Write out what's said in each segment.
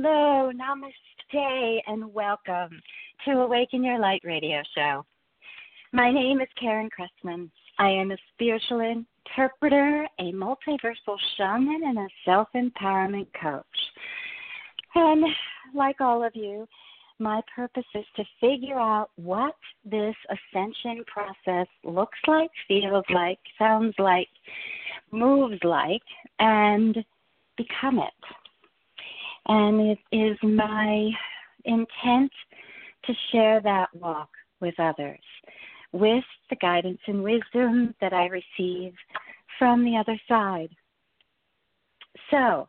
Hello, namaste, and welcome to Awaken Your Light radio show. My name is Karen Cressman. I am a spiritual interpreter, a multiversal shaman, and a self empowerment coach. And like all of you, my purpose is to figure out what this ascension process looks like, feels like, sounds like, moves like, and become it. And it is my intent to share that walk with others with the guidance and wisdom that I receive from the other side. So,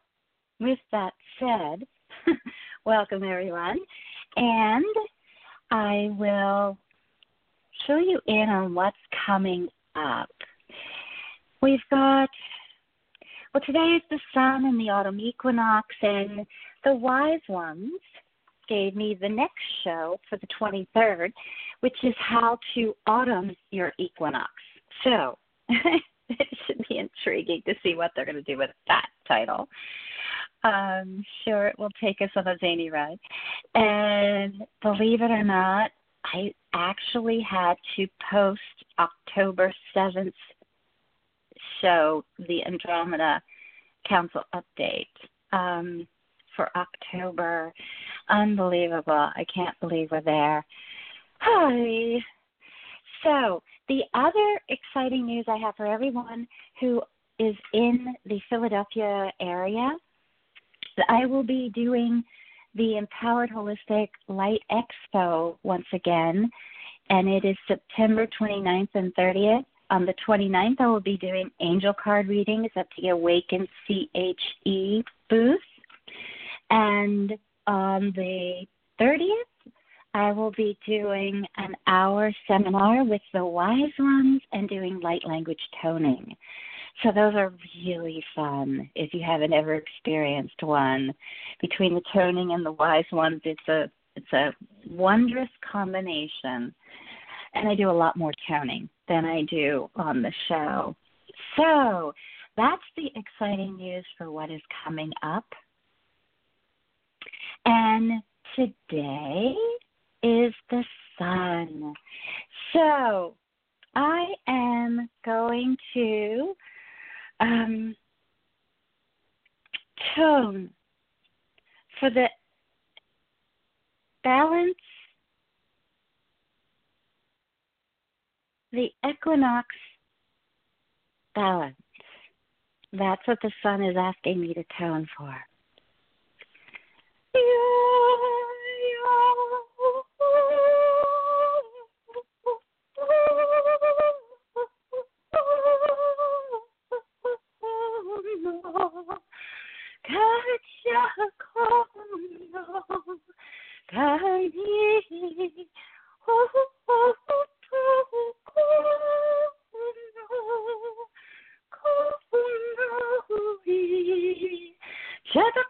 with that said, welcome everyone, and I will show you in on what's coming up. We've got well, today is the sun and the autumn equinox, and the wise ones gave me the next show for the 23rd, which is how to autumn your equinox. So it should be intriguing to see what they're going to do with that title. I'm sure it will take us on a zany ride. And believe it or not, I actually had to post October 7th show, the Andromeda Council update um, for October. Unbelievable. I can't believe we're there. Hi. So, the other exciting news I have for everyone who is in the Philadelphia area, I will be doing the Empowered Holistic Light Expo once again, and it is September 29th and 30th on the 29th, I will be doing angel card readings at the Awaken CHE booth. And on the 30th, I will be doing an hour seminar with the wise ones and doing light language toning. So those are really fun if you haven't ever experienced one. Between the toning and the wise ones, it's a it's a wondrous combination. And I do a lot more toning than I do on the show. So that's the exciting news for what is coming up. And today is the sun. So I am going to um, tone for the balance the equinox balance. That's what the sun is asking me to tone for. Shut up.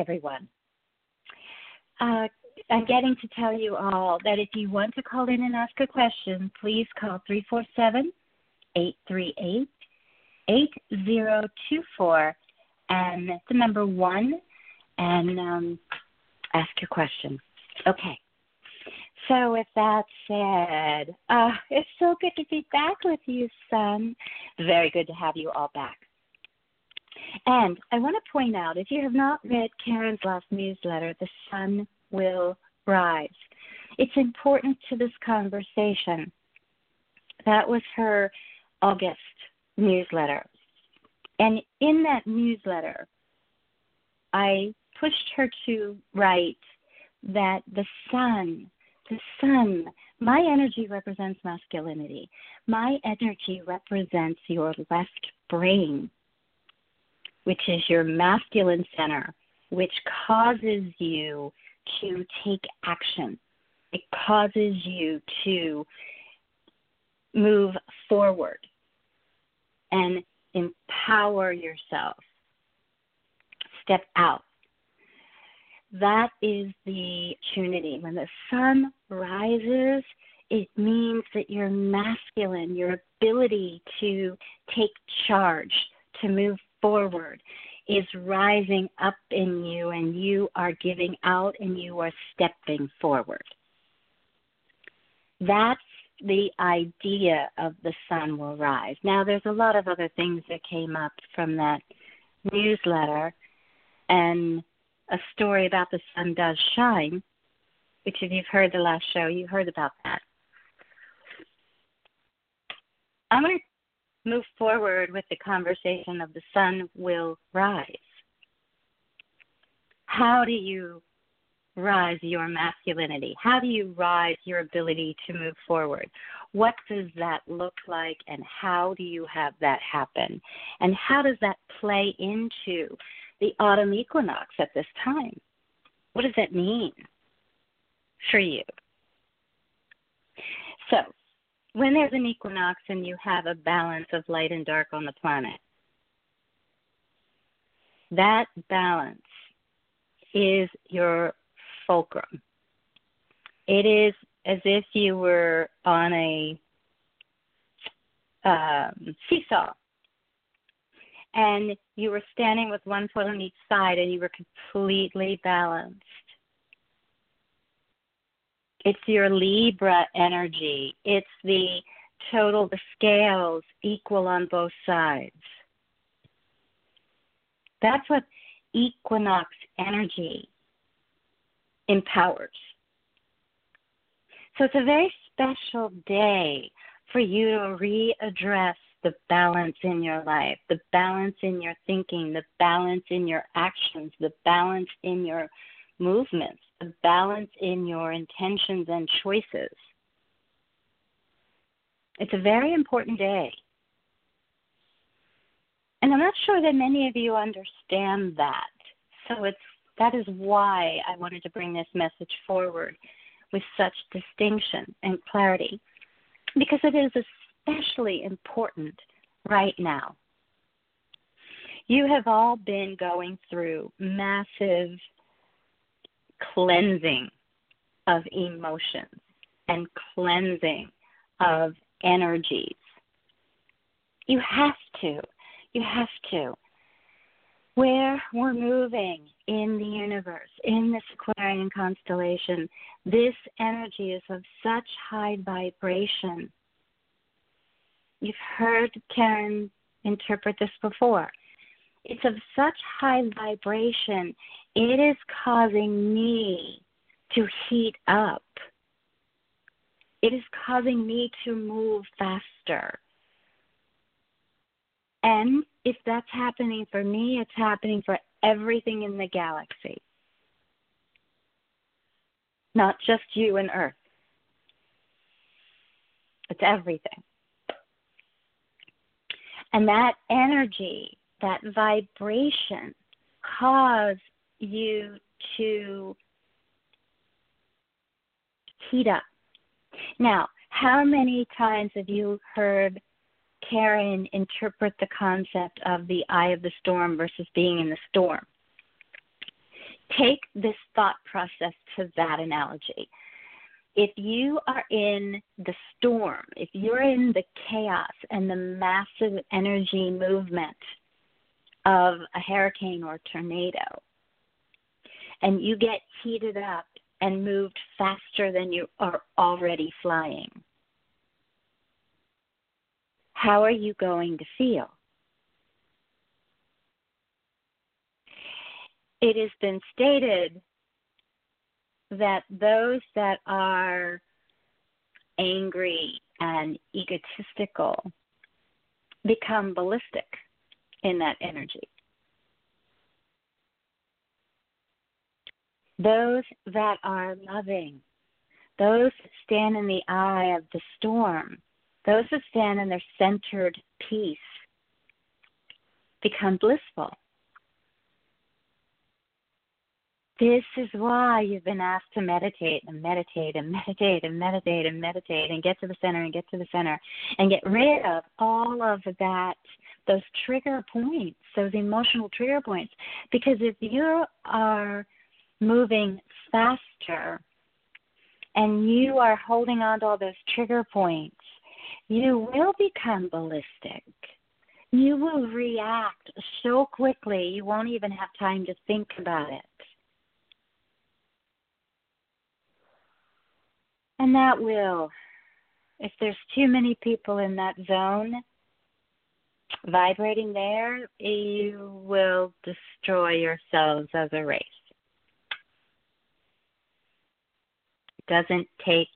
everyone. Uh, I'm getting to tell you all that if you want to call in and ask a question, please call 347 838 8024 and the number one and um, ask your question. Okay. So, with that said, uh, it's so good to be back with you, sun. Very good to have you all back. And I want to point out if you have not read Karen's last newsletter, The Sun Will Rise, it's important to this conversation That was her August newsletter. And in that newsletter, I pushed her to write that the sun, the sun, my energy represents masculinity. My energy represents your left brain, which is your masculine center, which causes you to take action. It causes you to move forward and empower yourself. Step out. That is the opportunity. When the sun rises, it means that your masculine, your ability to take charge, to move forward, is rising up in you, and you are giving out and you are stepping forward. That's the idea of the sun will rise. Now, there's a lot of other things that came up from that newsletter, and a story about the sun does shine, which, if you've heard the last show, you heard about that. I'm going to move forward with the conversation of the sun will rise. How do you rise your masculinity? How do you rise your ability to move forward? What does that look like, and how do you have that happen? And how does that play into the autumn equinox at this time? What does that mean for you? So, when there's an equinox and you have a balance of light and dark on the planet, that balance is your fulcrum. It is as if you were on a um, seesaw and you were standing with one foot on each side and you were completely balanced. It's your Libra energy. It's the total, the scales equal on both sides. That's what equinox energy empowers. So it's a very special day for you to readdress the balance in your life, the balance in your thinking, the balance in your actions, the balance in your movements, the balance in your intentions and choices. It's a very important day. And I'm not sure that many of you understand that. So it's that is why I wanted to bring this message forward with such distinction and clarity because it is especially important right now. You have all been going through massive cleansing of emotions and cleansing of energies. You have to. You have to. Where we're moving in the universe, in this Aquarian constellation, this energy is of such high vibration You've heard Karen interpret this before. It's of such high vibration, it is causing me to heat up. It is causing me to move faster. And if that's happening for me, it's happening for everything in the galaxy, not just you and Earth. It's everything. And that energy, that vibration, cause you to heat up. Now, how many times have you heard Karen interpret the concept of the eye of the storm versus being in the storm? Take this thought process to that analogy if you are in the storm, if you're in the chaos and the massive energy movement of a hurricane or tornado, and you get heated up and moved faster than you are already flying, how are you going to feel? It has been stated that those that are angry and egotistical become ballistic in that energy. Those that are loving, those that stand in the eye of the storm, those that stand in their centered peace become blissful. This is why you've been asked to meditate and meditate and meditate and meditate and meditate and get to the center and get to the center and get rid of all of that, those trigger points, those emotional trigger points. Because if you are moving faster and you are holding on to all those trigger points, you will become ballistic. You will react so quickly, you won't even have time to think about it. And that will, if there's too many people in that zone vibrating there, you will destroy yourselves as a race. It doesn't take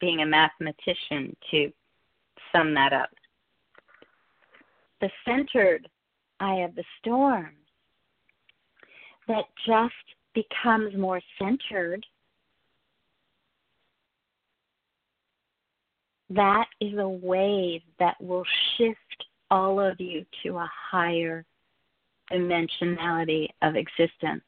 being a mathematician to sum that up. The centered eye of the storm that just becomes more centered that is a wave that will shift all of you to a higher dimensionality of existence.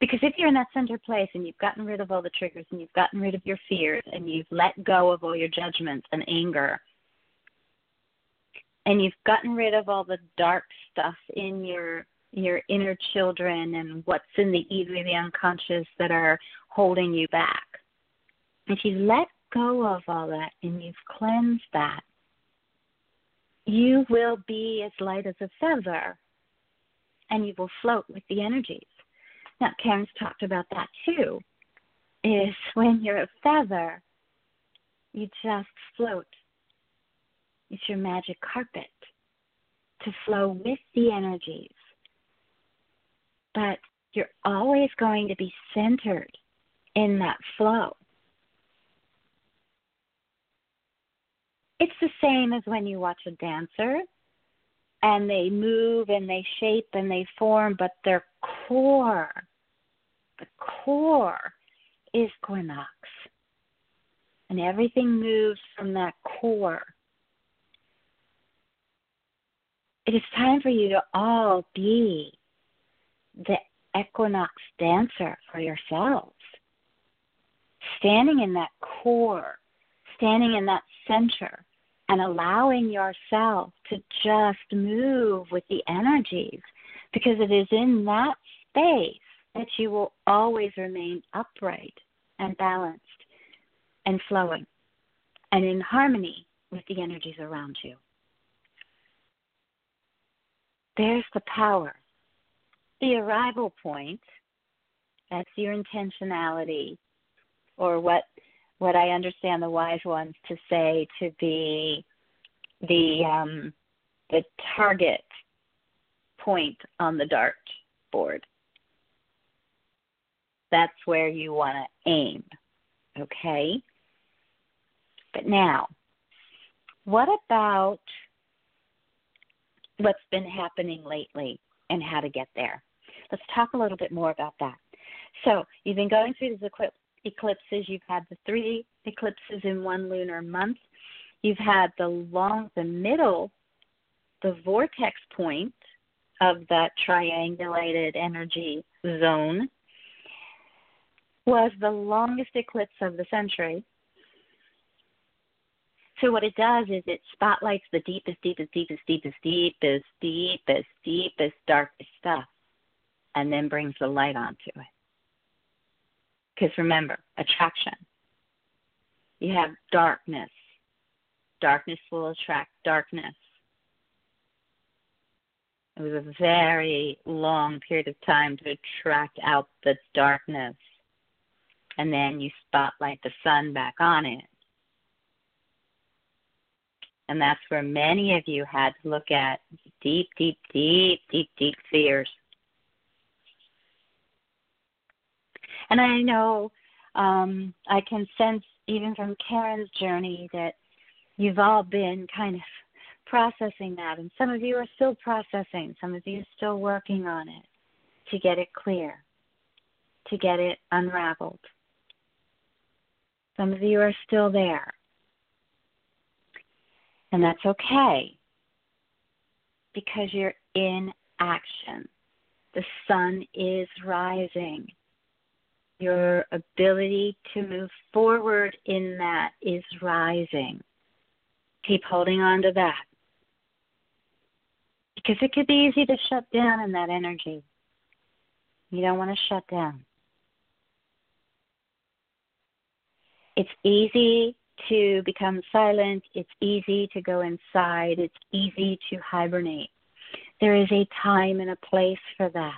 Because if you're in that center place and you've gotten rid of all the triggers and you've gotten rid of your fears and you've let go of all your judgments and anger and you've gotten rid of all the dark stuff in your your inner children and what's in the ego, the unconscious that are holding you back. If you let go of all that and you've cleansed that, you will be as light as a feather and you will float with the energies. Now, Karen's talked about that too, is when you're a feather, you just float. It's your magic carpet to flow with the energies. But you're always going to be centered in that flow. It's the same as when you watch a dancer and they move and they shape and they form, but their core, the core is Equinox. And everything moves from that core. It is time for you to all be the equinox dancer for yourselves. Standing in that core, standing in that center, and allowing yourself to just move with the energies because it is in that space that you will always remain upright and balanced and flowing and in harmony with the energies around you. There's the power. The arrival point, that's your intentionality or what what I understand the wise ones to say to be the um, the target point on the dart board. That's where you want to aim. Okay? But now, what about what's been happening lately and how to get there? Let's talk a little bit more about that. So, you've been going through these eclipses. You've had the three eclipses in one lunar month. You've had the long, the middle, the vortex point of that triangulated energy zone was the longest eclipse of the century. So what it does is it spotlights the deepest, deepest, deepest, deepest, deepest, deepest, deepest, darkest stuff, and then brings the light onto it. Because remember, attraction. You have darkness. Darkness will attract darkness. It was a very long period of time to attract out the darkness. And then you spotlight the sun back on it. And that's where many of you had to look at deep, deep, deep, deep, deep fears And I know um, I can sense even from Karen's journey, that you've all been kind of processing that. And some of you are still processing, some of you are still working on it to get it clear, to get it unraveled. Some of you are still there. And that's okay because you're in action. The sun is rising. Your ability to move forward in that is rising. Keep holding on to that. Because it could be easy to shut down in that energy. You don't want to shut down. It's easy to become silent. It's easy to go inside. It's easy to hibernate. There is a time and a place for that.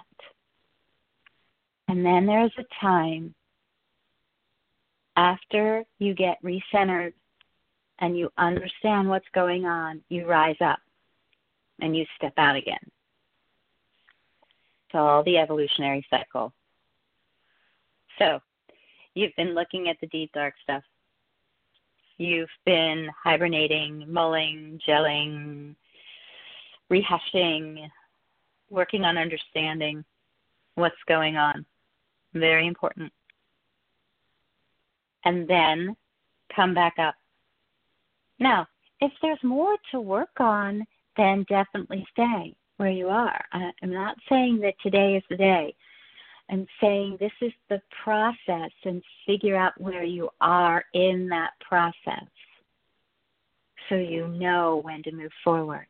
And then there's a time after you get recentered and you understand what's going on, you rise up and you step out again. It's all the evolutionary cycle. So, you've been looking at the deep dark stuff. You've been hibernating, mulling, gelling, rehashing, working on understanding what's going on. Very important. And then come back up. Now, if there's more to work on, then definitely stay where you are. I'm not saying that today is the day. I'm saying this is the process and figure out where you are in that process so you know when to move forward.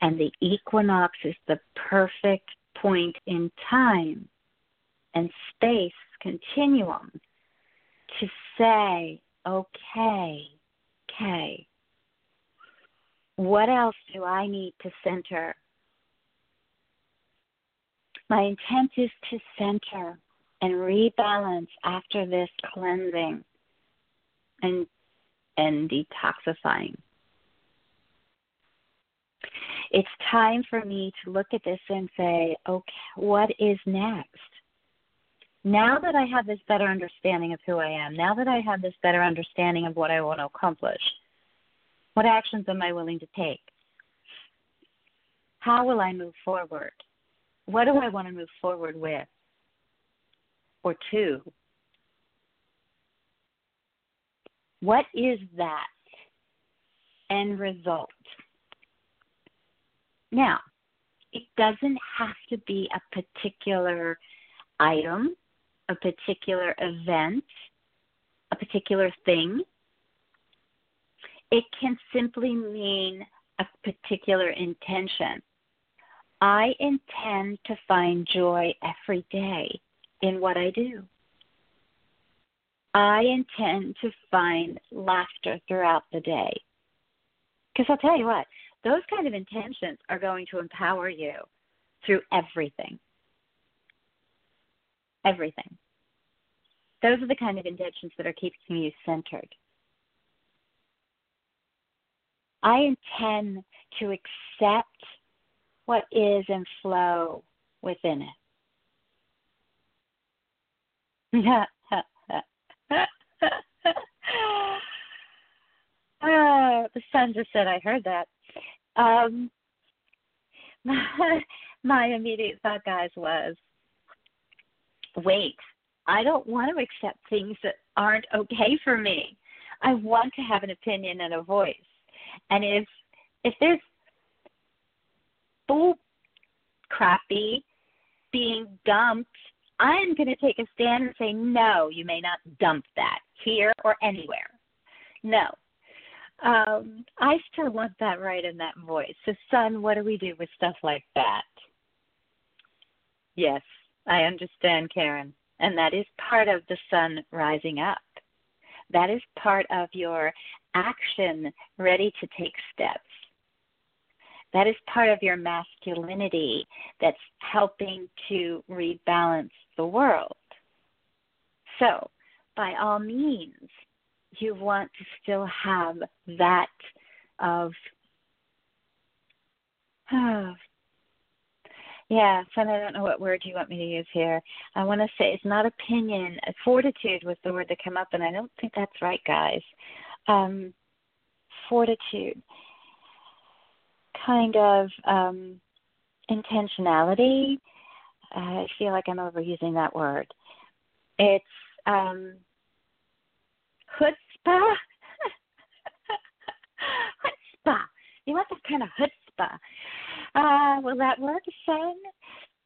And the equinox is the perfect point in time and space continuum to say, okay, okay, what else do I need to center? My intent is to center and rebalance after this cleansing and and detoxifying. It's time for me to look at this and say, okay, what is next? Now that I have this better understanding of who I am, now that I have this better understanding of what I want to accomplish, what actions am I willing to take? How will I move forward? What do I want to move forward with or to? What is that end result? Now, it doesn't have to be a particular item, a particular event, a particular thing. It can simply mean a particular intention. I intend to find joy every day in what I do. I intend to find laughter throughout the day. Because I'll tell you what, those kind of intentions are going to empower you through everything. Everything. Those are the kind of intentions that are keeping you centered. I intend to accept what is and flow within it. oh, the sun just said I heard that. Um, my, my immediate thought, guys, was wait, I don't want to accept things that aren't okay for me. I want to have an opinion and a voice. And if if there's bull crappy being dumped, I'm going to take a stand and say, no, you may not dump that here or anywhere. No, um, I still want that right in that voice. So, sun, what do we do with stuff like that? Yes, I understand, Karen. And that is part of the sun rising up. That is part of your action ready to take steps. That is part of your masculinity that's helping to rebalance the world. So, by all means, you want to still have that of uh, Yeah, so I don't know what word you want me to use here. I want to say it's not opinion. Fortitude was the word that came up, and I don't think that's right, guys. Um, fortitude, kind of um, intentionality. I feel like I'm overusing that word. It's um, chutzpah. chutzpah. You want that kind of chutzpah. Uh, will that work, sun?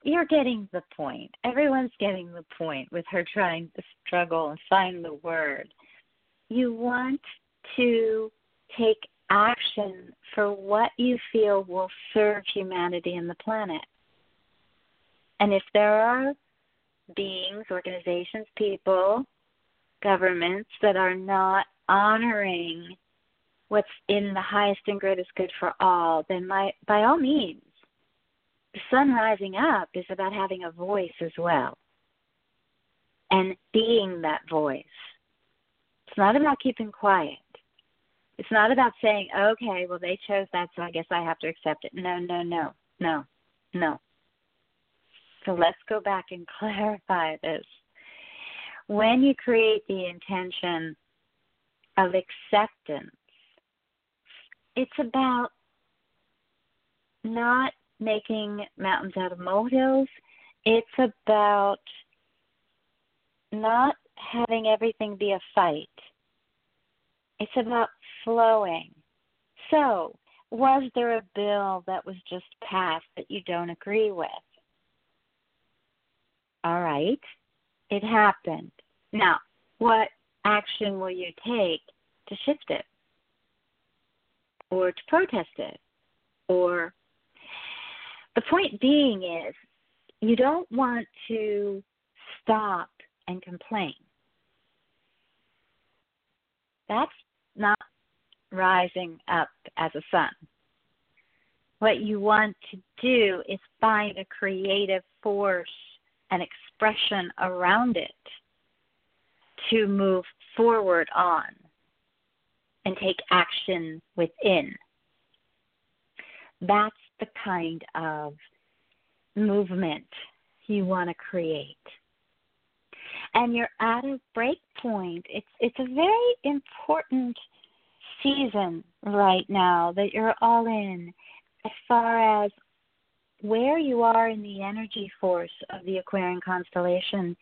You're getting the point. Everyone's getting the point with her trying to struggle and find the word. You want to take action for what you feel will serve humanity and the planet. And if there are beings, organizations, people, governments that are not honoring what's in the highest and greatest good for all, then my, by all means, the sun rising up is about having a voice as well and being that voice. It's not about keeping quiet. It's not about saying, okay, well, they chose that, so I guess I have to accept it. No, no, no, no, no. So let's go back and clarify this. When you create the intention of acceptance, it's about not making mountains out of molehills. It's about not having everything be a fight. It's about flowing. So, was there a bill that was just passed that you don't agree with? All right, it happened. Now, what action will you take to shift it? Or to protest it? Or the point being is you don't want to stop and complain. That's not rising up as a sun. What you want to do is find a creative force and expression around it to move forward on and take action within. That's the kind of movement you want to create. And you're at a break point. It's it's a very important season right now that you're all in as far as where you are in the energy force of the Aquarian constellation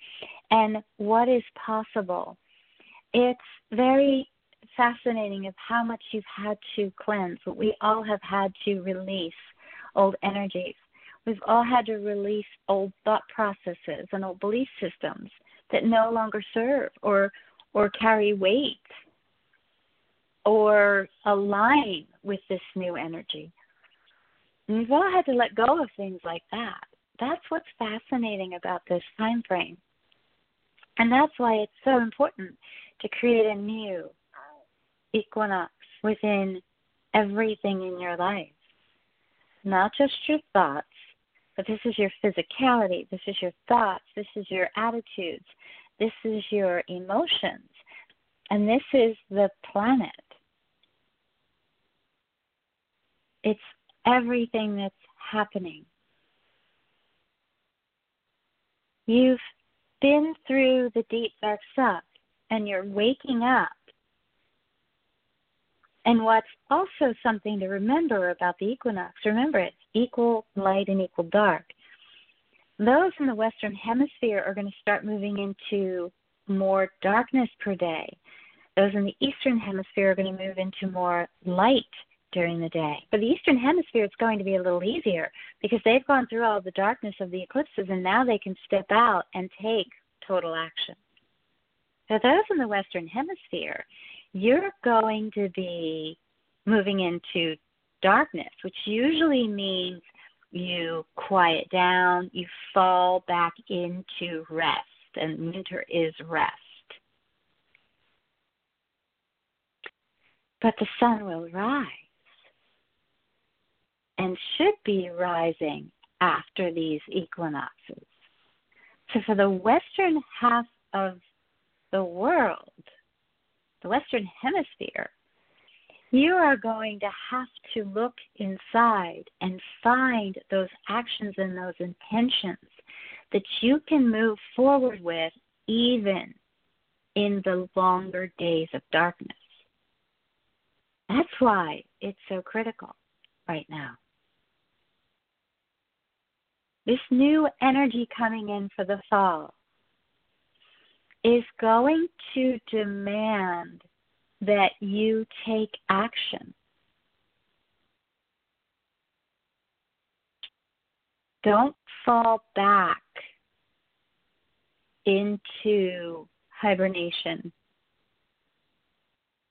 and what is possible. It's very fascinating of how much you've had to cleanse, we all have had to release old energies. We've all had to release old thought processes and old belief systems that no longer serve or or carry weight or align with this new energy. And we've all had to let go of things like that. That's what's fascinating about this time frame. And that's why it's so important to create a new equinox within everything in your life not just your thoughts, but this is your physicality, this is your thoughts, this is your attitudes, this is your emotions, and this is the planet. It's everything that's happening. You've been through the deep dark stuff and you're waking up and what's also something to remember about the equinox, remember it's equal light and equal dark. Those in the Western Hemisphere are going to start moving into more darkness per day. Those in the Eastern Hemisphere are going to move into more light during the day. For the Eastern Hemisphere, it's going to be a little easier because they've gone through all the darkness of the eclipses and now they can step out and take total action. For those in the Western Hemisphere, you're going to be moving into darkness, which usually means you quiet down, you fall back into rest, and winter is rest. But the sun will rise and should be rising after these equinoxes. So, for the western half of the world, the Western Hemisphere, you are going to have to look inside and find those actions and those intentions that you can move forward with even in the longer days of darkness. That's why it's so critical right now. This new energy coming in for the fall is going to demand that you take action. Don't fall back into hibernation.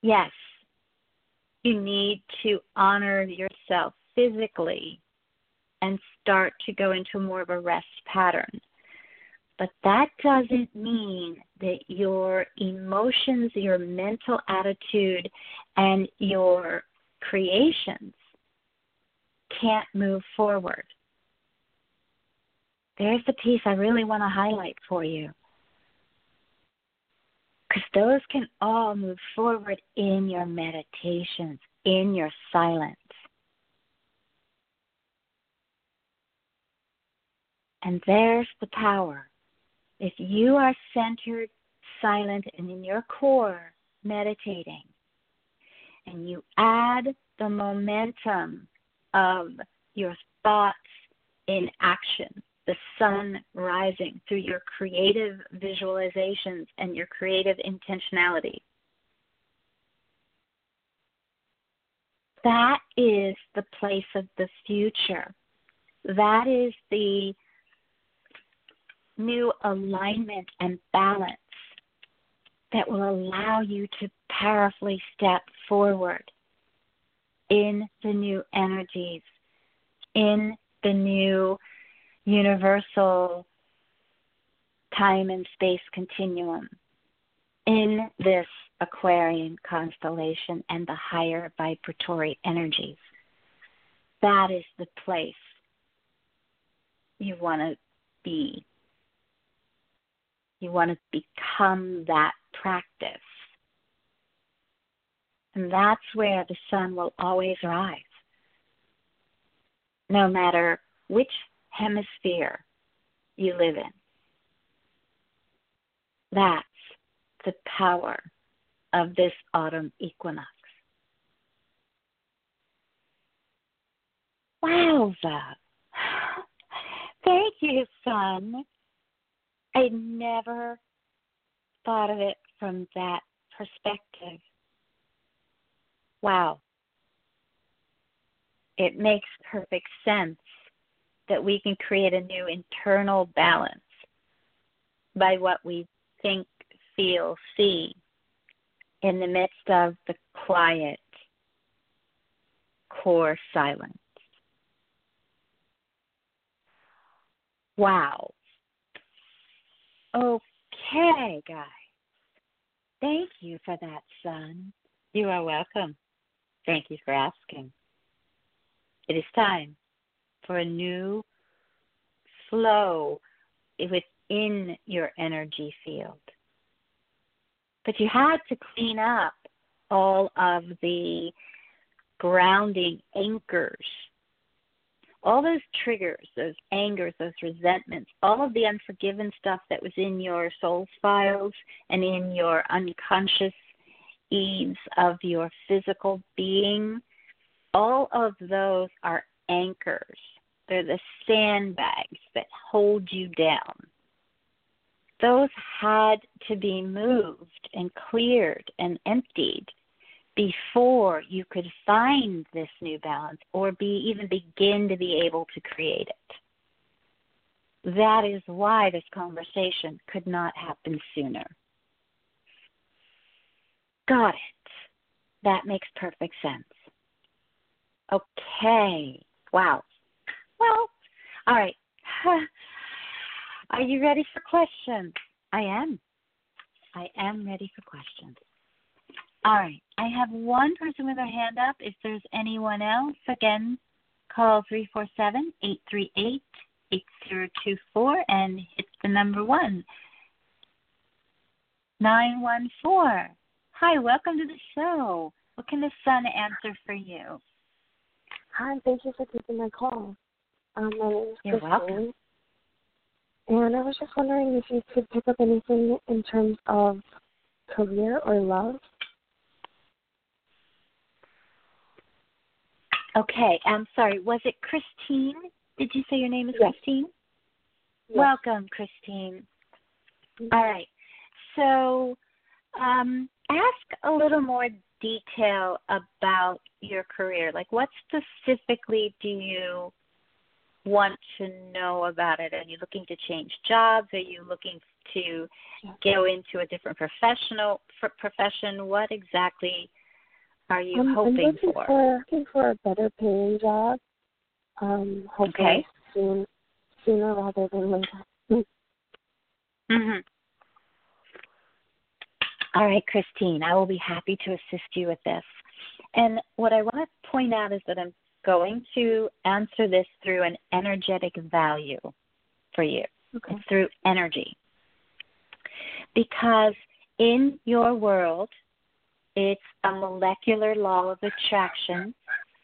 Yes, you need to honor yourself physically and start to go into more of a rest pattern. But that doesn't mean that your emotions, your mental attitude, and your creations can't move forward. There's the piece I really want to highlight for you. Because those can all move forward in your meditations, in your silence. And there's the power if you are centered, silent, and in your core meditating, and you add the momentum of your thoughts in action, the sun rising through your creative visualizations and your creative intentionality. That is the place of the future. That is the new alignment and balance that will allow you to powerfully step forward in the new energies, in the new universal time and space continuum, in this Aquarian constellation and the higher vibratory energies. That is the place you want to be you want to become that practice. And that's where the sun will always rise. No matter which hemisphere you live in. That's the power of this autumn equinox. Wowza. Thank you, Sun. I never thought of it from that perspective. Wow. It makes perfect sense that we can create a new internal balance by what we think, feel, see in the midst of the quiet core silence. Wow. Okay, guys. Thank you for that, sun. You are welcome. Thank you for asking. It is time for a new flow within your energy field. But you had to clean up all of the grounding anchors all those triggers, those angers, those resentments, all of the unforgiven stuff that was in your soul's files and in your unconscious eaves of your physical being, all of those are anchors. They're the sandbags that hold you down. Those had to be moved and cleared and emptied before you could find this new balance or be even begin to be able to create it. That is why this conversation could not happen sooner. Got it. That makes perfect sense. Okay. Wow. Well, all right. Are you ready for questions? I am. I am ready for questions. All right. I have one person with their hand up. If there's anyone else, again, call 347 838 8024 and hit the number one. 914. Hi, welcome to the show. What can the sun answer for you? Hi, thank you for taking my call. Um, my name is You're Christine, welcome. and I was just wondering if you could pick up anything in terms of career or love. Okay, I'm sorry. Was it Christine? Did you say your name is Yes. Christine? Yes. Welcome, Christine. All right. So, um, ask a little more detail about your career. Like, what specifically do you want to know about it? Are you looking to change jobs? Are you looking to go into a different professional for profession? What exactly are you Um, I'm looking for? for looking for a better paying job. Um, hopefully Okay. soon, sooner rather than later. hmm All right, Christine, I will be happy to assist you with this. And what I want to point out is that I'm going to answer this through an energetic value for you. Okay. It's through energy. Because in your world, it's a molecular law of attraction,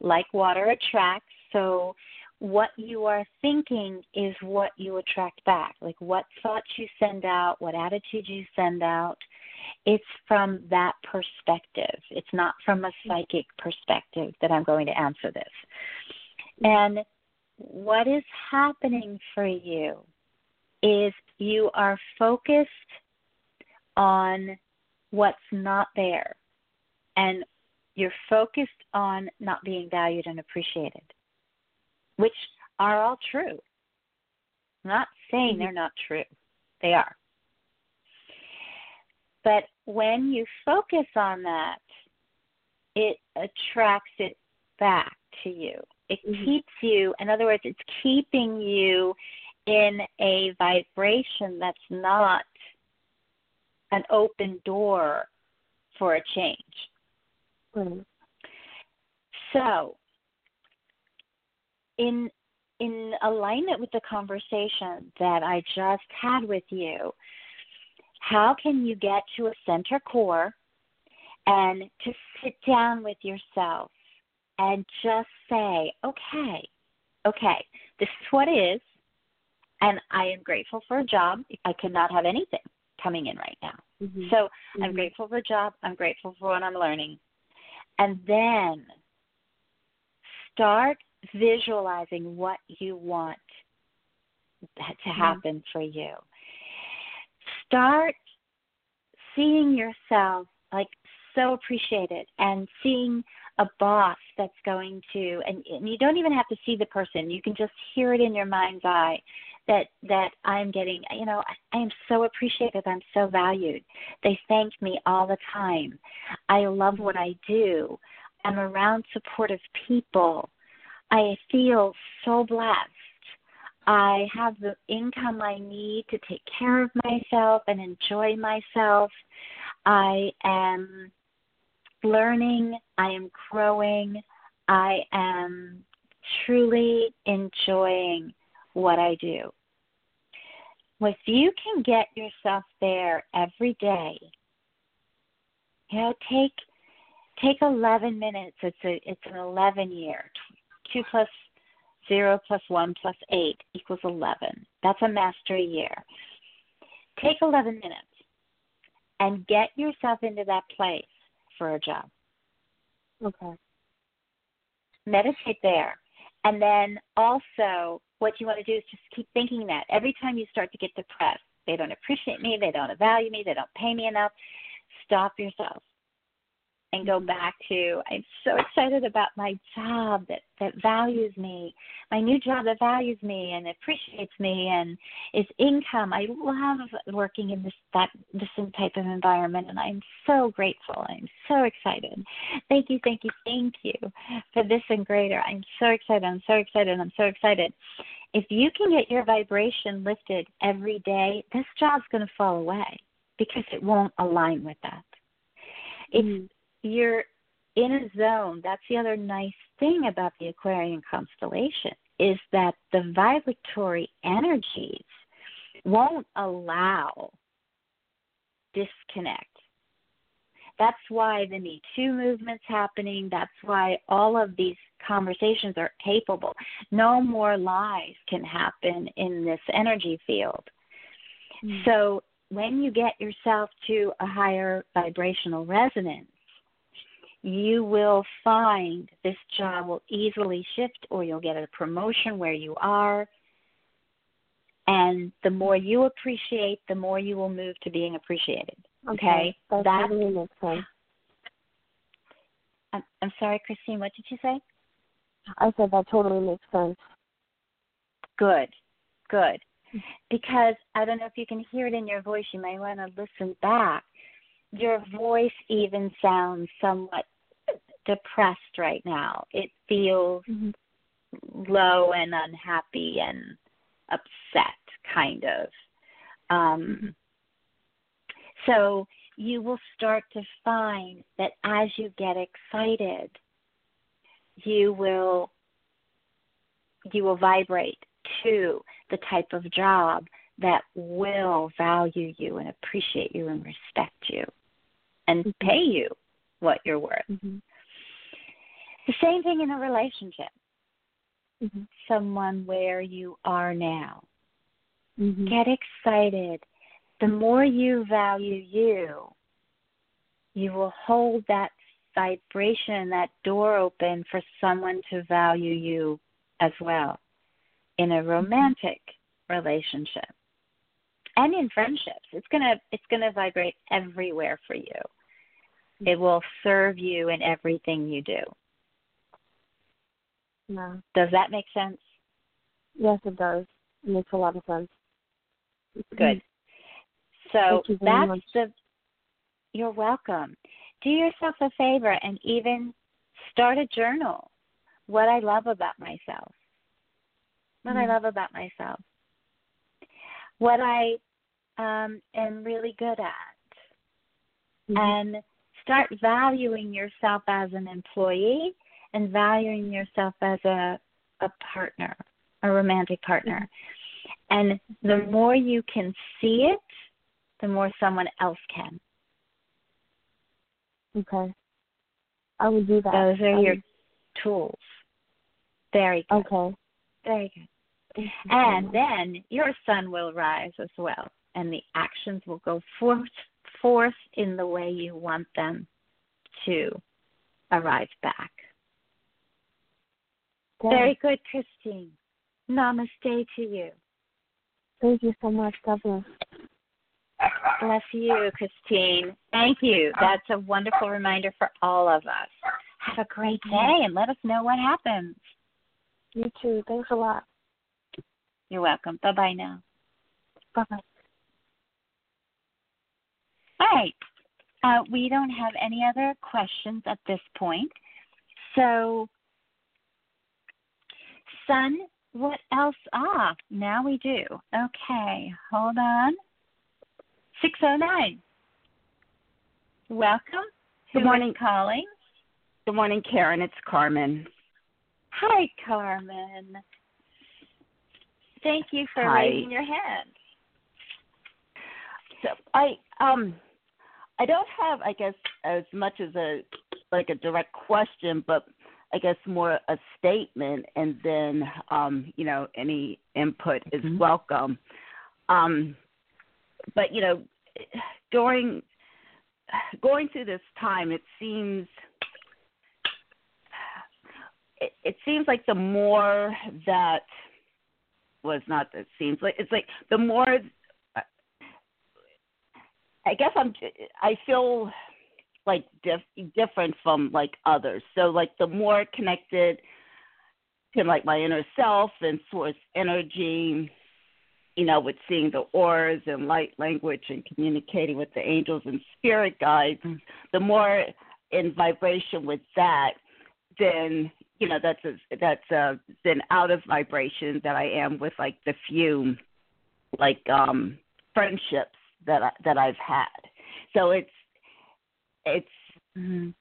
like water attracts. So, what you are thinking is what you attract back. Like what thoughts you send out, what attitude you send out. It's from that perspective. It's not from a psychic perspective that I'm going to answer this. And what is happening for you is you are focused on what's not there and you're focused on not being valued and appreciated, which are all true. I'm not saying they're not true, they are. But when you focus on that, it attracts it back to you. It Mhm. keeps you, in other words, it's keeping you in a vibration that's not an open door for a change. So, in in alignment with the conversation that I just had with you, how can you get to a center core and to sit down with yourself and just say, okay, okay, this is what is, and I am grateful for a job. I could not have anything coming in right now. Mhm. So I'm Mhm. grateful for a job. I'm grateful for what I'm learning. And then start visualizing what you want that to happen for you. Start seeing yourself like so appreciated and seeing a boss that's going to and, and you don't even have to see the person. You can just hear it in your mind's eye that that i'm getting you know I, am so appreciated i'm so valued. They thank me all the time. I love what i do. I'm around supportive people. I feel so blessed. I have the income I need to take care of myself and enjoy myself. I am learning, I am growing, I am truly enjoying what I do. If you can get yourself there every day, you know, take take 11 minutes. It's a it's an 11 year. 2 plus 0 plus 1 plus 8 equals 11. That's a mastery year. Take 11 minutes and get yourself into that place for a job. Okay. Meditate there. And then also, what you want to do is just keep thinking that. Every time you start to get depressed, they don't appreciate me, they don't value me, they don't pay me enough, stop yourself and go back to I'm so excited about my job that that values me, my new job that values me and appreciates me and is income. I love working in this that this type of environment and I'm so grateful. I'm so excited. Thank you, thank you, thank you for this and greater. I'm so excited. I'm so excited. I'm so excited. If you can get your vibration lifted every day, this job's going to fall away because it won't align with that. It's. You're in a zone. That's the other nice thing about the Aquarian constellation is that the vibratory energies won't allow disconnect. That's why the Me Too movement's happening. That's why all of these conversations are capable. No more lies can happen in this energy field. Mm. So when you get yourself to a higher vibrational resonance, you will find this job will easily shift or you'll get a promotion where you are. And the more you appreciate, the more you will move to being appreciated. Okay? okay. That totally makes sense. I'm, I'm sorry, Christine, what did you say? I said that totally makes sense. Good, good. Because I don't know if you can hear it in your voice, you may want to listen back. Your voice even sounds somewhat depressed right now. It feels mm-hmm. low and unhappy and upset, kind of. Um, mm-hmm. so you will start to find that as you get excited, you will you will vibrate to the type of job that will value you and appreciate you and respect you and mm-hmm. pay you what you're worth. Mm-hmm. The same thing in a relationship. Mm-hmm. Someone where you are now. Mm-hmm. Get excited. The more you value you, you will hold that vibration, that door open for someone to value you as well in a romantic relationship and in friendships. It's gonna it's gonna vibrate everywhere for you. It will serve you in everything you do. Yeah. Does that make sense? Yes, it does. It makes a lot of sense. Good. So that's much. the you're welcome do yourself a favor and even start a journal. What I love about myself. What mm-hmm. I love about myself. What I um, am really good at. Mm-hmm. And start valuing yourself as an employee and valuing yourself as a, a partner, a romantic partner. And the more you can see it, the more someone else can. Okay. I will do that. Those are your tools. Very good. Okay. Very good. And then your sun will rise as well, and the actions will go forth, forth in the way you want them to arrive back. Very good, Christine. Namaste to you. Thank you so much. God bless. Bless you, Christine. Thank you. Uh-huh. That's a wonderful reminder for all of us. Have a great day and let us know what happens. You too. Thanks a lot. You're welcome. Bye bye now. Bye bye. Right. Uh, we don't have any other questions at this point. So, Sun, what else? Ah, now we do. Okay, hold on. 609. Welcome. Good morning. calling? Good morning, Karen. It's Carmen. Hi, Carmen. Thank you for Hi. raising your hand. So I um I don't have I guess as much as a like a direct question, but I guess more a statement and then um, you know, any input is mm-hmm. welcome. Um but you know, during going through this time, it seems it, it seems like the more that was not that seems like it's like the more I guess I'm I feel like diff, different from like others. So like the more connected to like my inner self and source energy you know, with seeing the auras and light language and communicating with the angels and spirit guides, the more in vibration with that, then you know that's a, that's uh then out of vibration that I am with like the few like um friendships that I, that I've had. So it's it's mm,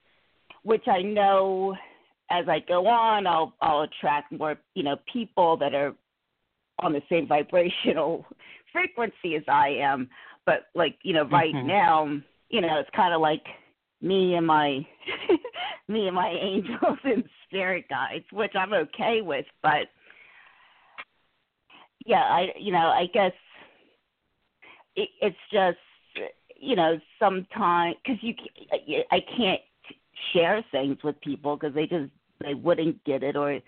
which I know as I go on, I'll I'll attract more you know people that are on the same vibrational frequency as I am. But like, you know, right mm-hmm. now, you know, it's kind of like me and my me and my angels and spirit guides, which I'm okay with, but yeah, I you know, I guess it, it's just you know, sometimes cuz you I can't share things with people because they just they wouldn't get it or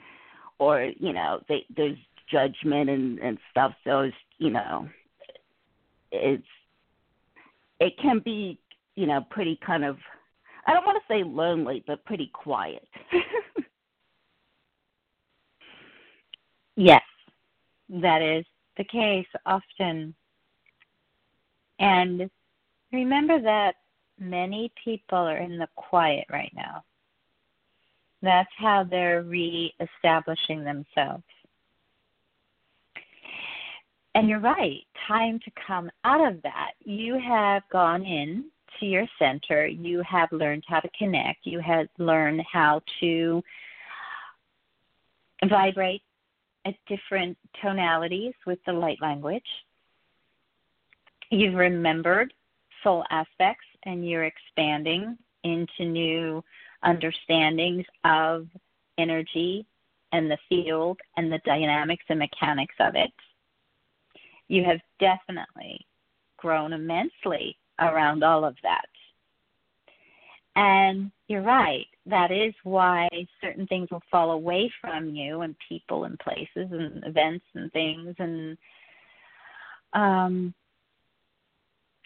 or you know, they there's judgment and and stuff so it's, you know, it's it can be, you know, pretty kind of I don't want to say lonely, but pretty quiet. yes, that is the case often. And remember that many people are in the quiet right now. That's how they're re-establishing themselves. And you're right, time to come out of that. You have gone in to your center, you have learned how to connect, you have learned how to vibrate at different tonalities with the light language. You've remembered soul aspects and you're expanding into new understandings of energy and the field and the dynamics and mechanics of it. You have definitely grown immensely around all of that. And you're right, that is why certain things will fall away from you and people and places and events and things and um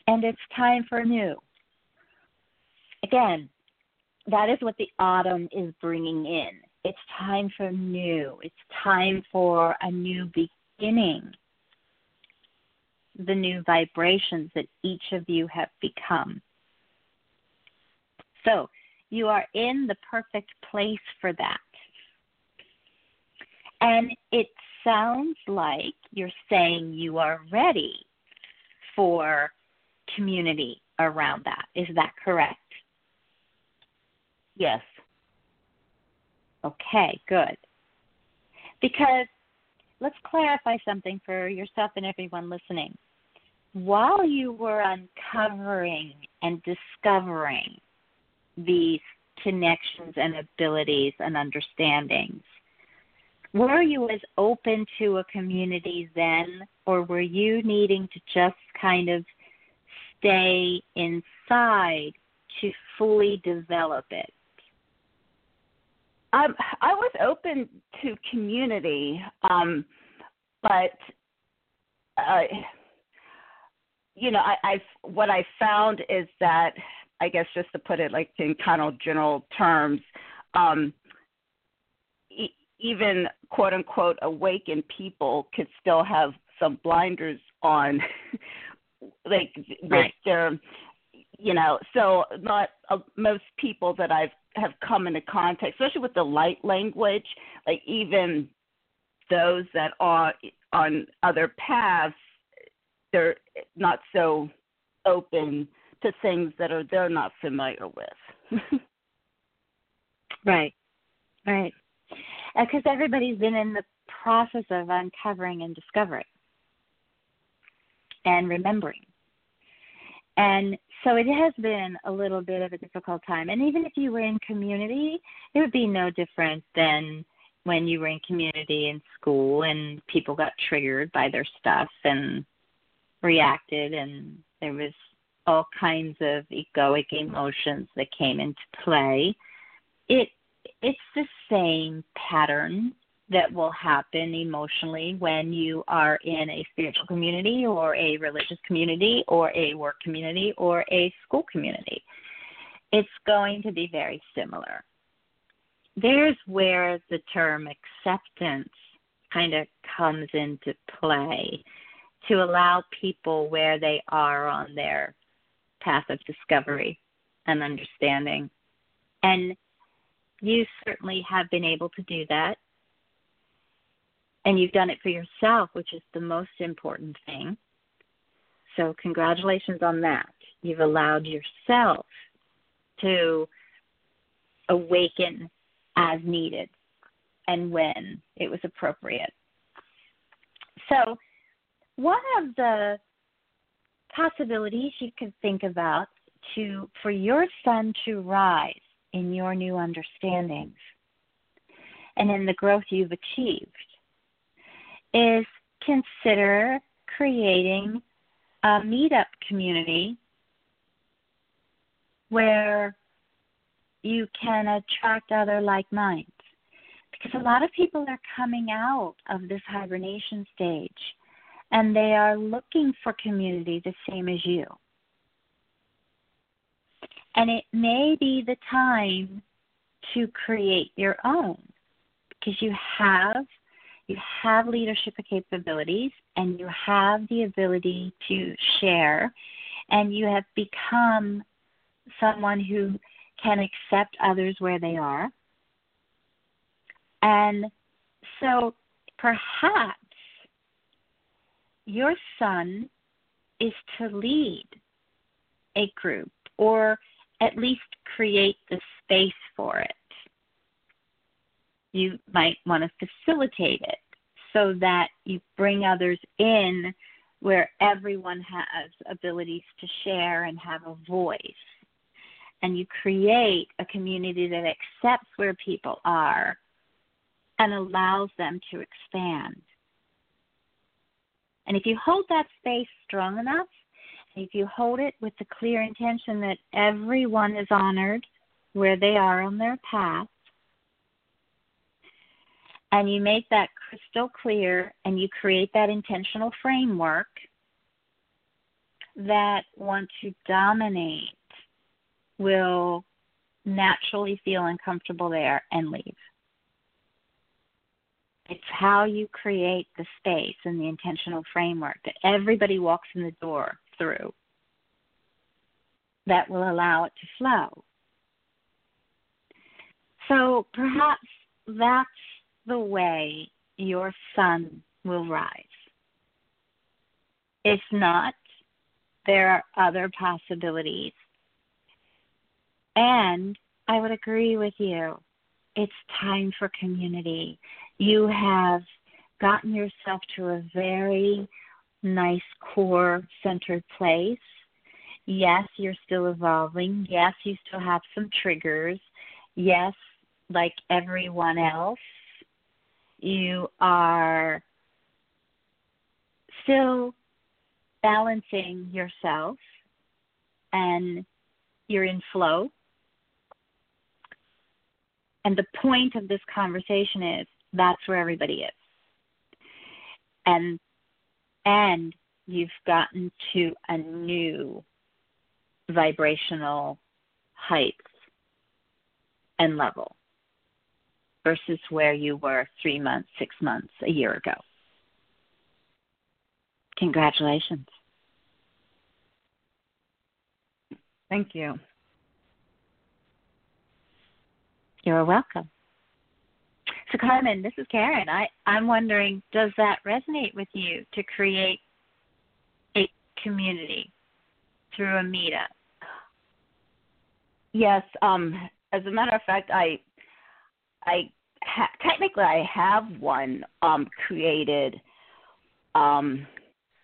and it's time for new. Again, that is what the autumn is bringing in. It's time for new. It's time for a new beginning the new vibrations that each of you have become. So, you are in the perfect place for that. And it sounds like you're saying you are ready for community around that. Is that correct? Yes. Okay, good. Because let's clarify something for yourself and everyone listening. While you were uncovering and discovering these connections and abilities and understandings, were you as open to a community then, or were you needing to just kind of stay inside to fully develop it? Um, I was open to community, um, but uh, you know, I, I've what I found is that I guess just to put it like in kind of general terms, um, even quote unquote awakened people could still have some blinders on, like right. with their, you know, so not uh, most people that I've have come into contact, especially with the light language, like even those that are on other paths, they're not so open to things that are they're not familiar with. right, right. Because uh, everybody's been in the process of uncovering and discovering and remembering. And so it has been a little bit of a difficult time. And even if you were in community, it would be no different than when you were in community in school and people got triggered by their stuff and reacted and there was all kinds of egoic emotions that came into play. It it's the same pattern that will happen emotionally when you are in a spiritual community or a religious community or a work community or a school community. It's going to be very similar. There's where the term acceptance kind of comes into play to allow people where they are on their path of discovery and understanding. And you certainly have been able to do that and you've done it for yourself, which is the most important thing. So, congratulations on that. You've allowed yourself to awaken as needed and when it was appropriate. So, one of the possibilities you could think about to for your sun to rise in your new understandings and in the growth you've achieved is consider creating a meetup community where you can attract other like minds. Because a lot of people are coming out of this hibernation stage and they are looking for community the same as you. And it may be the time to create your own because you have you have leadership capabilities and you have the ability to share and you have become someone who can accept others where they are. And so perhaps your sun is to lead a group or at least create the space for it. You might want to facilitate it so that you bring others in where everyone has abilities to share and have a voice. And you create a community that accepts where people are and allows them to expand. And if you hold that space strong enough, if you hold it with the clear intention that everyone is honored where they are on their path, and you make that crystal clear and you create that intentional framework that want to dominate will naturally feel uncomfortable there and leave. It's how you create the space and the intentional framework that everybody walks in the door through that will allow it to flow. So perhaps that's the way your sun will rise. If not, there are other possibilities. And I would agree with you. It's time for community. You have gotten yourself to a very nice core centered place. Yes, you're still evolving. Yes, you still have some triggers. Yes, like everyone else, you are still balancing yourself and you're in flow. And the point of this conversation is that's where everybody is. And and you've gotten to a new vibrational height and level versus where you were three months, six months, a year ago. Congratulations. Thank you. You're welcome. So, Carmen, this is Karen. I, I'm wondering, does that resonate with you to create a community through a meetup? Yes. Um, as a matter of fact, I I ha- technically I have one um created. Um,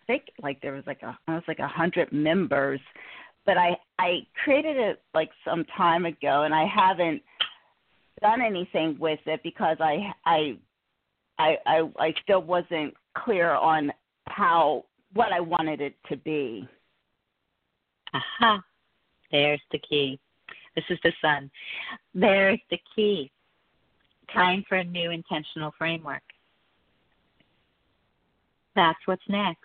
I think like there was like a almost like a hundred members, but I I created it like some time ago, and I haven't done anything with it because I I I I, I still wasn't clear on how what I wanted it to be. Aha. There's the key. This is the sun. There's the key. Time for a new intentional framework. That's what's next.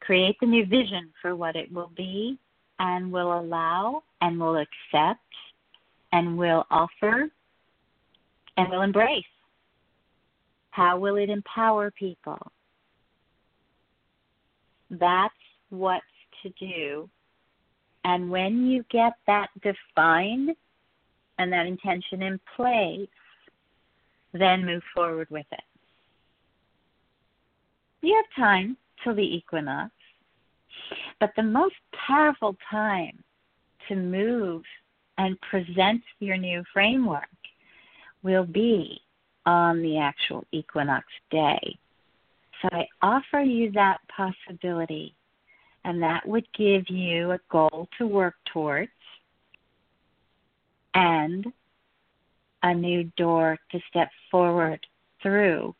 Create the new vision for what it will be and will allow and will accept and will offer and will embrace. How will it empower people? That's what's to do. And when you get that defined, and that intention in place, then move forward with it. You have time till the equinox, but the most powerful time to move and present your new framework will be on the actual equinox day. So I offer you that possibility and that would give you a goal to work towards and a new door to step forward through,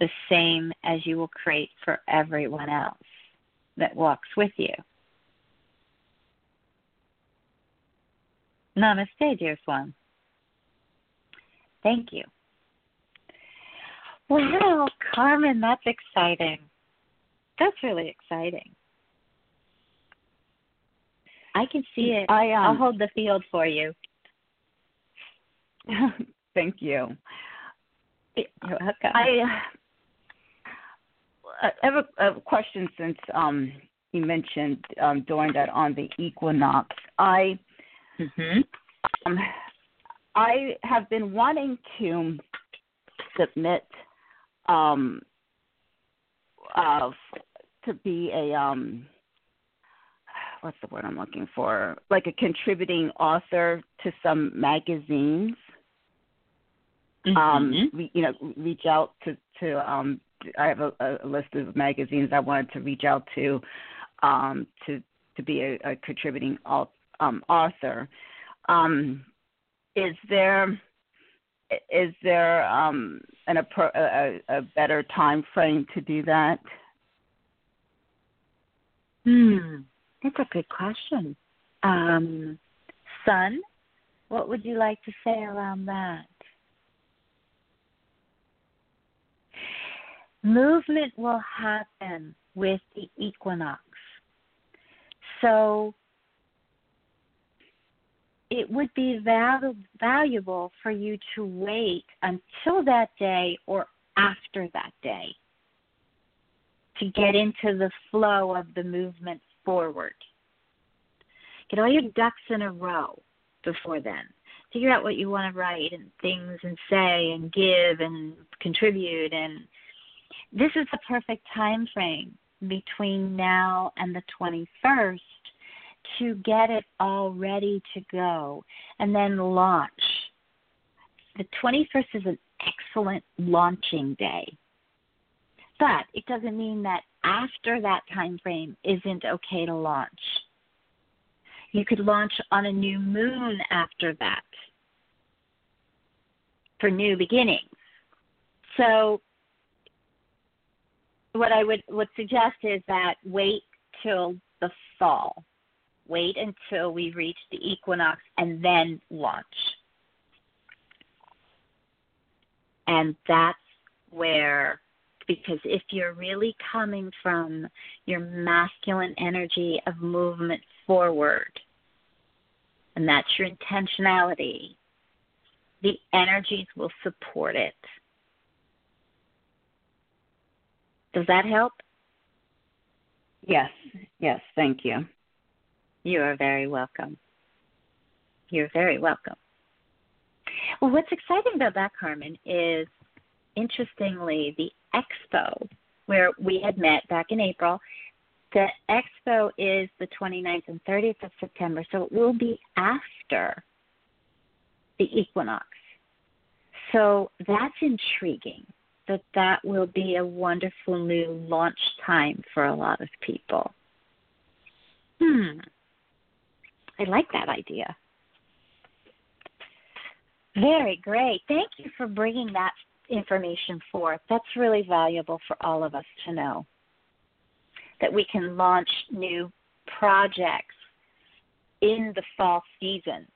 the same as you will create for everyone else that walks with you. Namaste, dear Swan. Thank you. Wow, Carmen, that's exciting. That's really exciting. I can see it. I, um, I'll hold the field for you. Thank you. You're welcome. I, uh, I have a, a question since um, you mentioned um, during that on the equinox. I mm-hmm. um, I have been wanting to submit um, uh, to be a um, what's the word I'm looking for? Like a contributing author to some magazines. Mm-hmm. Um, re, you know, reach out to to um, I have a, a list of magazines I wanted to reach out to um, to to be a, a contributing um, author. Um, is there is there um, an a, a better time frame to do that? Hmm, that's a good question. Um, Sun, what would you like to say around that? Movement will happen with the equinox. So it would be val- valuable for you to wait until that day or after that day to get into the flow of the movement forward. Get all your ducks in a row before then. Figure out what you want to write and things and say and give and contribute and this is the perfect time frame between now and the 21st to get it all ready to go and then launch. The 21st is an excellent launching day. But it doesn't mean that after that time frame isn't okay to launch. You could launch on a new moon after that for new beginnings. So what I would would suggest is that wait till the fall wait until we reach the equinox and then launch. And that's where, because if you're really coming from your masculine energy of movement forward, and that's your intentionality, the energies will support it. Does that help? Yes, yes, thank you. You are very welcome. You're very welcome. Well, what's exciting about that, Carmen, is interestingly the expo where we had met back in April. The expo is the 29th and 30th of September, so it will be after the equinox. So that's intriguing that that will be a wonderful new launch time for a lot of people. Hmm. I like that idea. Very great. Thank you for bringing that information forth. That's really valuable for all of us to know. That we can launch new projects in the fall season.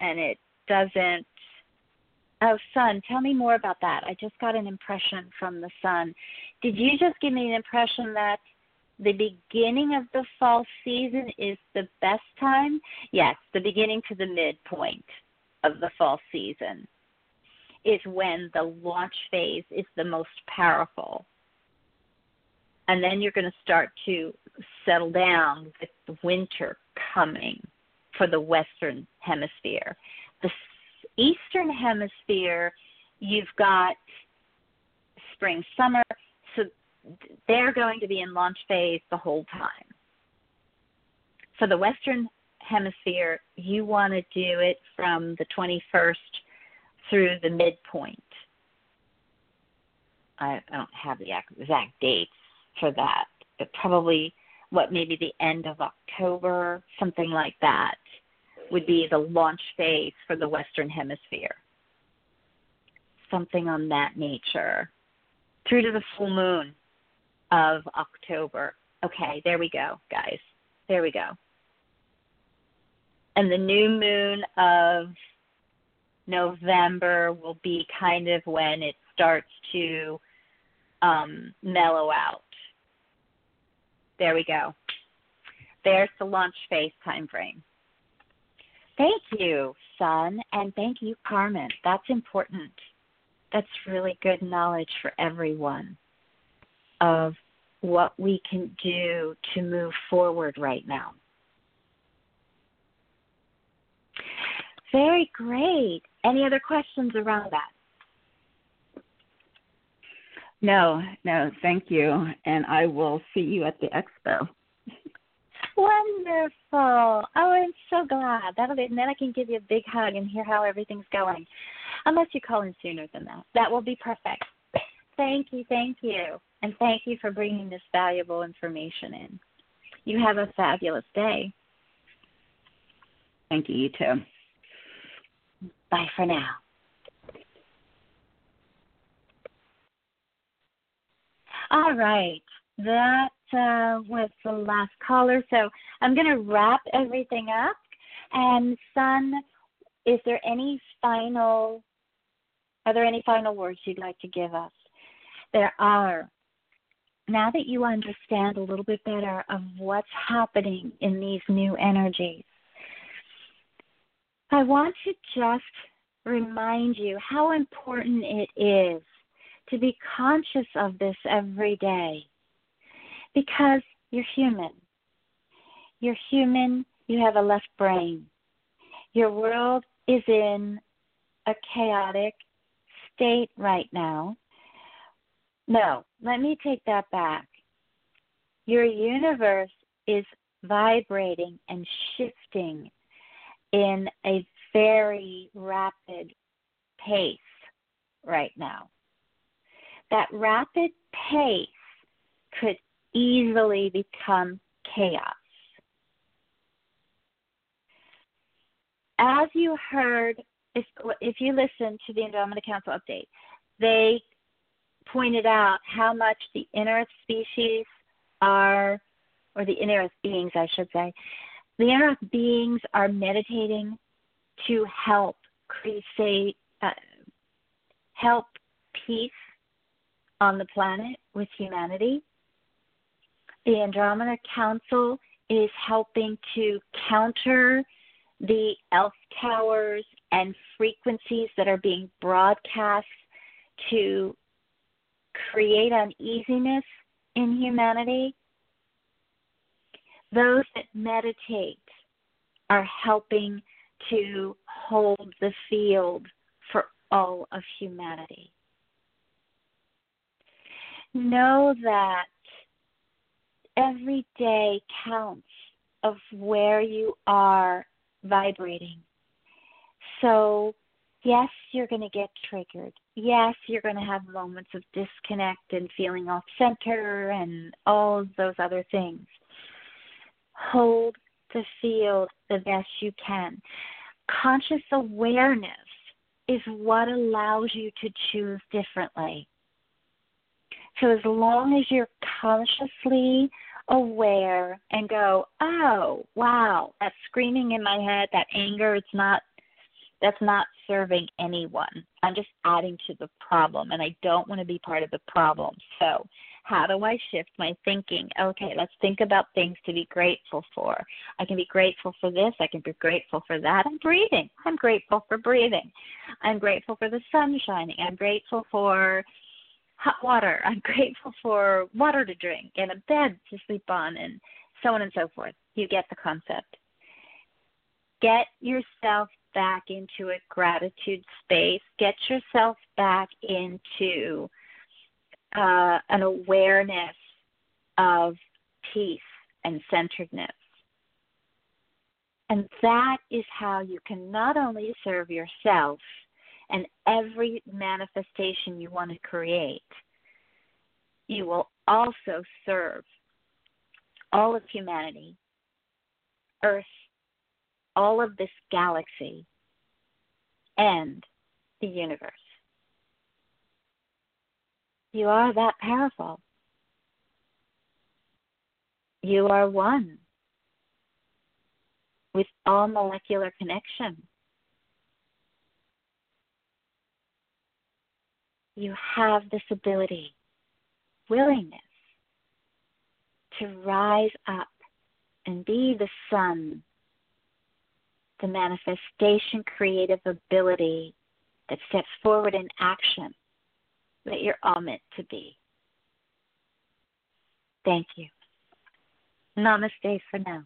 And it doesn't. Oh, Sun, tell me more about that. I just got an impression from the Sun. Did you just give me an impression that the beginning of the fall season is the best time? Yes, the beginning to the midpoint of the fall season is when the launch phase is the most powerful. And then you're going to start to settle down with the winter coming for the Western Hemisphere. The Eastern Hemisphere, you've got spring, summer, so they're going to be in launch phase the whole time. For the Western Hemisphere, you want to do it from the 21st through the midpoint. I, I don't have the exact dates for that, but probably what maybe the end of October, something like that, would be the launch phase for the Western Hemisphere. Something on that nature. Through to the full moon of October. Okay, there we go, guys. There we go. And the new moon of November will be kind of when it starts to um, mellow out. There we go. There's the launch phase time frame. Thank you, Sun, and thank you, Carmen. That's important. That's really good knowledge for everyone of what we can do to move forward right now. Very great. Any other questions around that? No, no, thank you. And I will see you at the expo. Wonderful. Oh, I'm so glad. That'll be, and then I can give you a big hug and hear how everything's going. Unless you call in sooner than that. That will be perfect. Thank you, thank you. And thank you for bringing this valuable information in. You have a fabulous day. Thank you, you too. Bye for now. All right. That uh, was the last caller. So I'm going to wrap everything up. And, Sun, is there any final, are there any final words you'd like to give us? There are. Now that you understand a little bit better of what's happening in these new energies, I want to just remind you how important it is to be conscious of this every day because you're human. You're human, you have a left brain. Your world is in a chaotic state right now. No, let me take that back. Your universe is vibrating and shifting in a very rapid pace right now. That rapid pace could easily become chaos. As you heard, if, if you listen to the Andromeda Council update, they pointed out how much the inner species are, or the inner beings, I should say, the inner beings are meditating to help create, uh, help peace on the planet with humanity. The Andromeda Council is helping to counter the ELF towers and frequencies that are being broadcast to create uneasiness in humanity. Those that meditate are helping to hold the field for all of humanity. Know that every day counts of where you are vibrating. So, yes, you're going to get triggered. Yes, you're going to have moments of disconnect and feeling off center and all those other things. Hold the field the best you can. Conscious awareness is what allows you to choose differently. So as long as you're consciously aware and go, oh, wow, that screaming in my head, that anger, it's not that's not serving anyone. I'm just adding to the problem and I don't want to be part of the problem. So how do I shift my thinking? Okay, let's think about things to be grateful for. I can be grateful for this. I can be grateful for that. I'm breathing. I'm grateful for breathing. I'm grateful for the sun shining. I'm grateful for hot water. I'm grateful for water to drink and a bed to sleep on and so on and so forth. You get the concept. Get yourself back into a gratitude space. Get yourself back into uh, an awareness of peace and centeredness. And that is how you can not only serve yourself and every manifestation you want to create, you will also serve all of humanity, Earth, all of this galaxy, and the universe. You are that powerful. You are one with all molecular connection. You have this ability, willingness to rise up and be the sun, the manifestation creative ability that steps forward in action that you're all meant to be. Thank you. Namaste for now.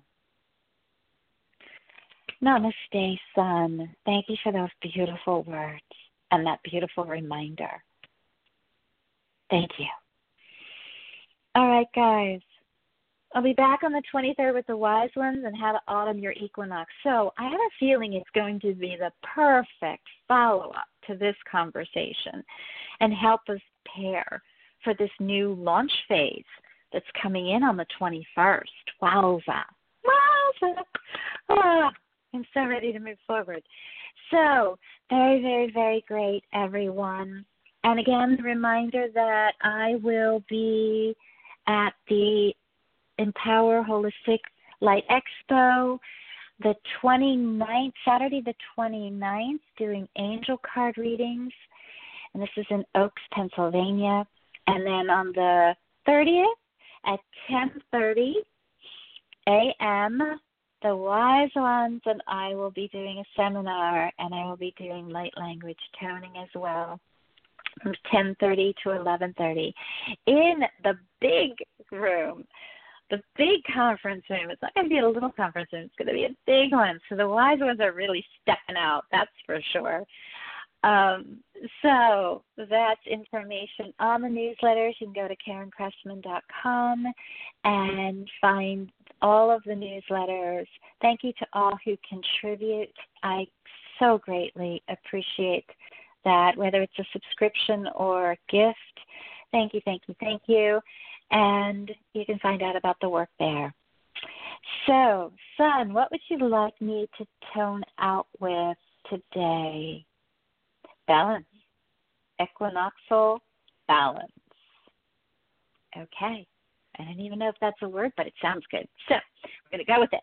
Namaste, Sun. Thank you for those beautiful words and that beautiful reminder. Thank you. All right, guys. I'll be back on the 23rd with the wise ones and how to autumn your equinox. So I have a feeling it's going to be the perfect follow up to this conversation and help us prepare for this new launch phase that's coming in on the 21st. Wowza. Wowza. Oh, I'm so ready to move forward. So, very, very, very great, everyone. And again, the reminder that I will be at the Empower Holistic Light Expo the 29th, Saturday the 29th, doing angel card readings. And this is in Oaks, Pennsylvania. And then on the 30th at 10:30 a.m., the wise ones and I will be doing a seminar and I will be doing light language toning as well from 10:30 to 11:30 in the big room the big conference room. It's not going to be a little conference room. It's going to be a big one. So the wise ones are really stepping out. That's for sure. Um, so that's information on the newsletters. You can go to KarenCressman.com and find all of the newsletters. Thank you to all who contribute. I so greatly appreciate that, whether it's a subscription or a gift. Thank you, thank you, thank you and you can find out about the work there. So, Sun, what would you like me to tone out with today? Balance. Equinoxal balance. Okay. I don't even know if that's a word, but it sounds good. So, we're going to go with it.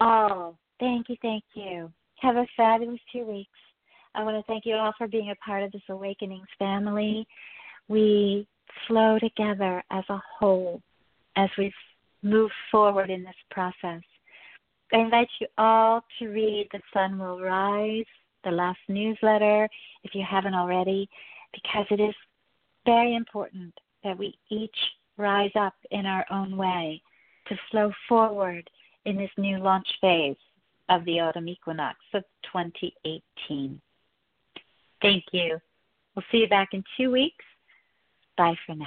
all. Thank you, thank you. Have a fabulous two weeks. I want to thank you all for being a part of this Awakenings family. We flow together as a whole as we move forward in this process. I invite you all to read The Sun Will Rise, the last newsletter, if you haven't already, because it is very important that we each rise up in our own way to flow forward in this new launch phase of the autumn equinox of 2018. Thank you. We'll see you back in two weeks. Bye for now.